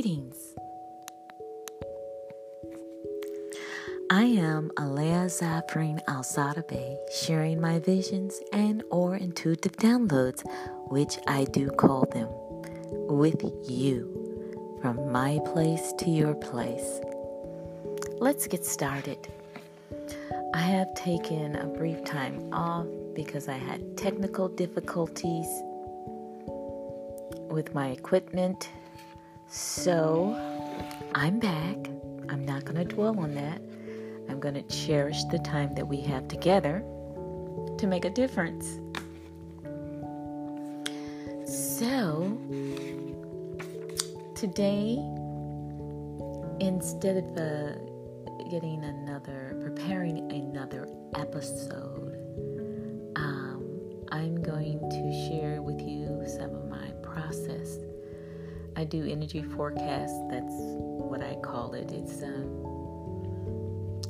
Greetings. I am Aaleyah Zaffreen Alzada Bey, sharing my visions and or intuitive downloads, which I do call them, with you, from my place to your place. Let's get started. I have taken a brief time off because I had technical difficulties with my equipment. So I'm back. I'm not going to dwell on that. I'm going to cherish the time that we have together to make a difference. So today, instead of uh, getting another, preparing another episode, do energy forecasts. That's what I call it. It's um,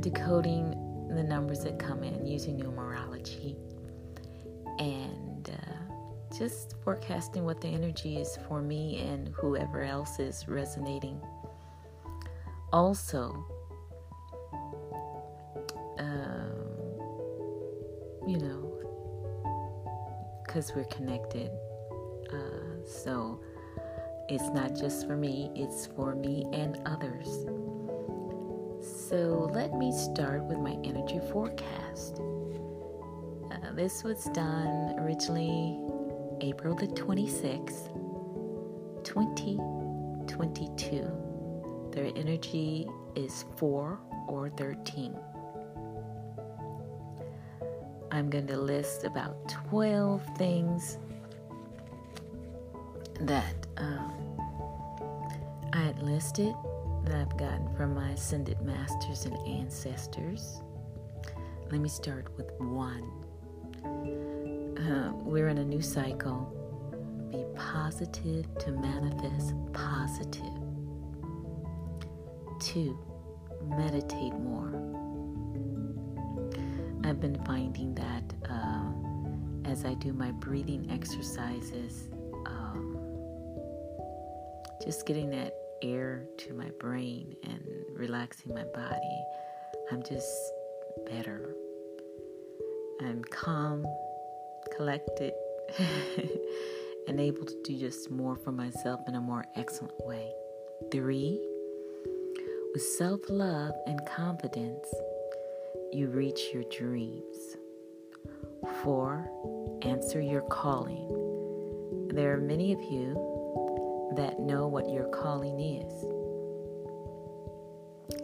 decoding the numbers that come in using numerology and uh, just forecasting what the energy is for me and whoever else is resonating. Also, um, you know, because we're connected. Uh, so it's not just for me, it's for me and others. So let me start with my energy forecast. Uh, this was done originally April the 26th, 2022. Their energy is 4 or 13. I'm going to list about 12 things that um, I had listed that I've gotten from my ascended masters and ancestors. Let me start with one. Uh, we're in a new cycle. Be positive to manifest positive. Two, meditate more. I've been finding that uh, as I do my breathing exercises, just getting that air to my brain and relaxing my body, I'm just better. I'm calm, collected, and able to do just more for myself in a more excellent way. Three, with self love and confidence, you reach your dreams. Four, answer your calling. There are many of you that know what your calling is.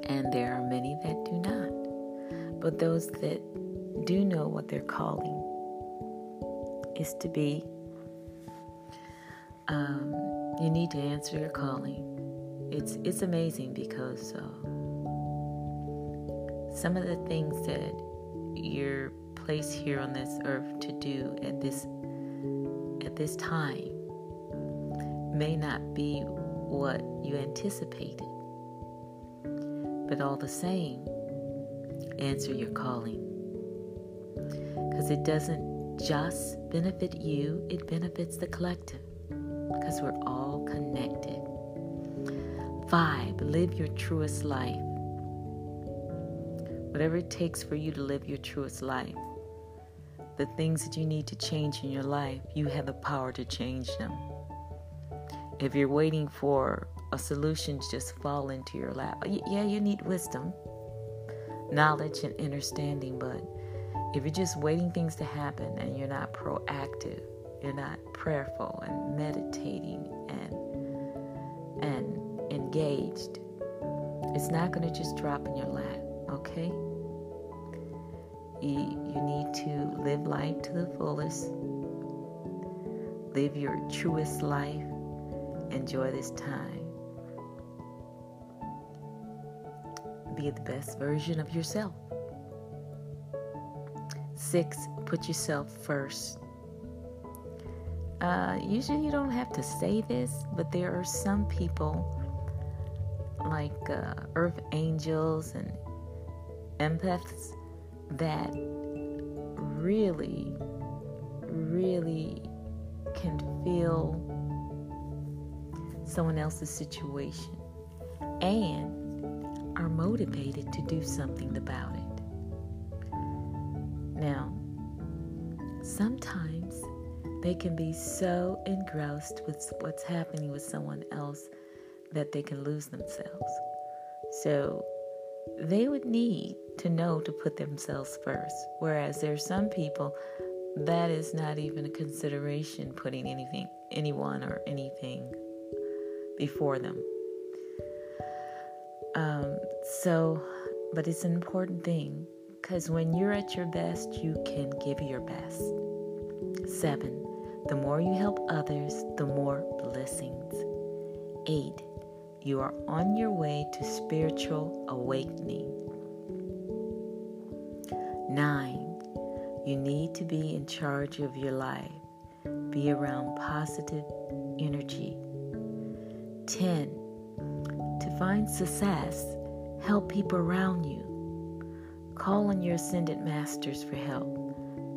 And there are many that do not. But those that do know what their calling is to be, um, you need to answer your calling. It's it's amazing because uh, some of the things that you're placed here on this earth to do at this at this time may not be what you anticipated. But all the same, answer your calling. Because it doesn't just benefit you, it benefits the collective. Because we're all connected. Five, live your truest life. Whatever it takes for you to live your truest life, the things that you need to change in your life, you have the power to change them. If you're waiting for a solution to just fall into your lap, yeah, you need wisdom, knowledge, and understanding. But if you're just waiting things to happen and you're not proactive, you're not prayerful and meditating and and engaged, it's not going to just drop in your lap. Okay. You, you need to live life to the fullest. Live your truest life Enjoy this time. Be the best version of yourself. Six, put yourself first. Uh, usually, you don't have to say this, but there are some people like uh, earth angels and empaths that really, really can feel someone else's situation and are motivated to do something about it. Now, sometimes they can be so engrossed with what's happening with someone else that they can lose themselves. So they would need to know to put themselves first. Whereas there's some people that is not even a consideration putting anything anyone or anything before them. Um, so, but it's an important thing because when you're at your best, you can give your best. Seven, the more you help others, the more blessings. Eight, you are on your way to spiritual awakening. Nine, you need to be in charge of your life. Be around positive energy. 10. To find success, help people around you. Call on your ascended masters for help.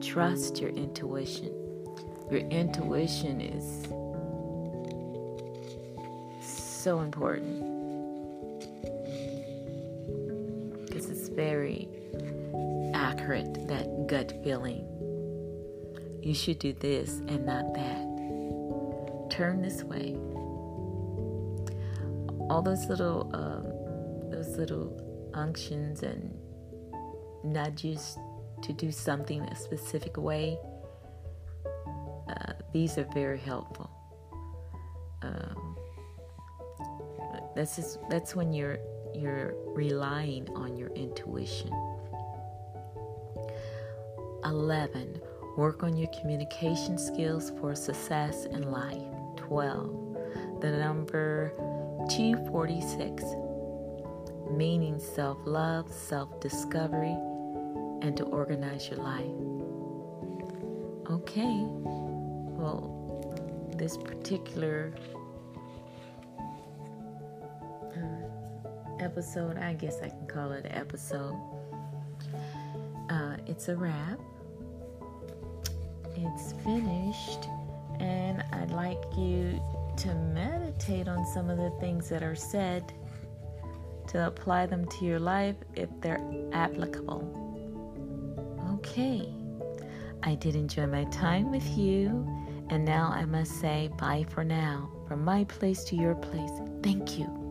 Trust your intuition. Your intuition is so important because it's very accurate, that gut feeling. You should do this and not that. Turn this way. All those little, um, those little unctions and nudges to do something a specific way. Uh, these are very helpful. Um, that's just that's when you're you're relying on your intuition. 11. Work on your communication skills for success in life. 12. The number 246. Meaning self love, self discovery, and to organize your life. Okay, well, this particular uh, episode, I guess I can call it an episode. Uh, it's a wrap it's finished, and I'd like you to meditate on some of the things that are said to apply them to your life if they're applicable. Okay, I did enjoy my time with you, and now I must say bye for now. From my place to your place, thank you.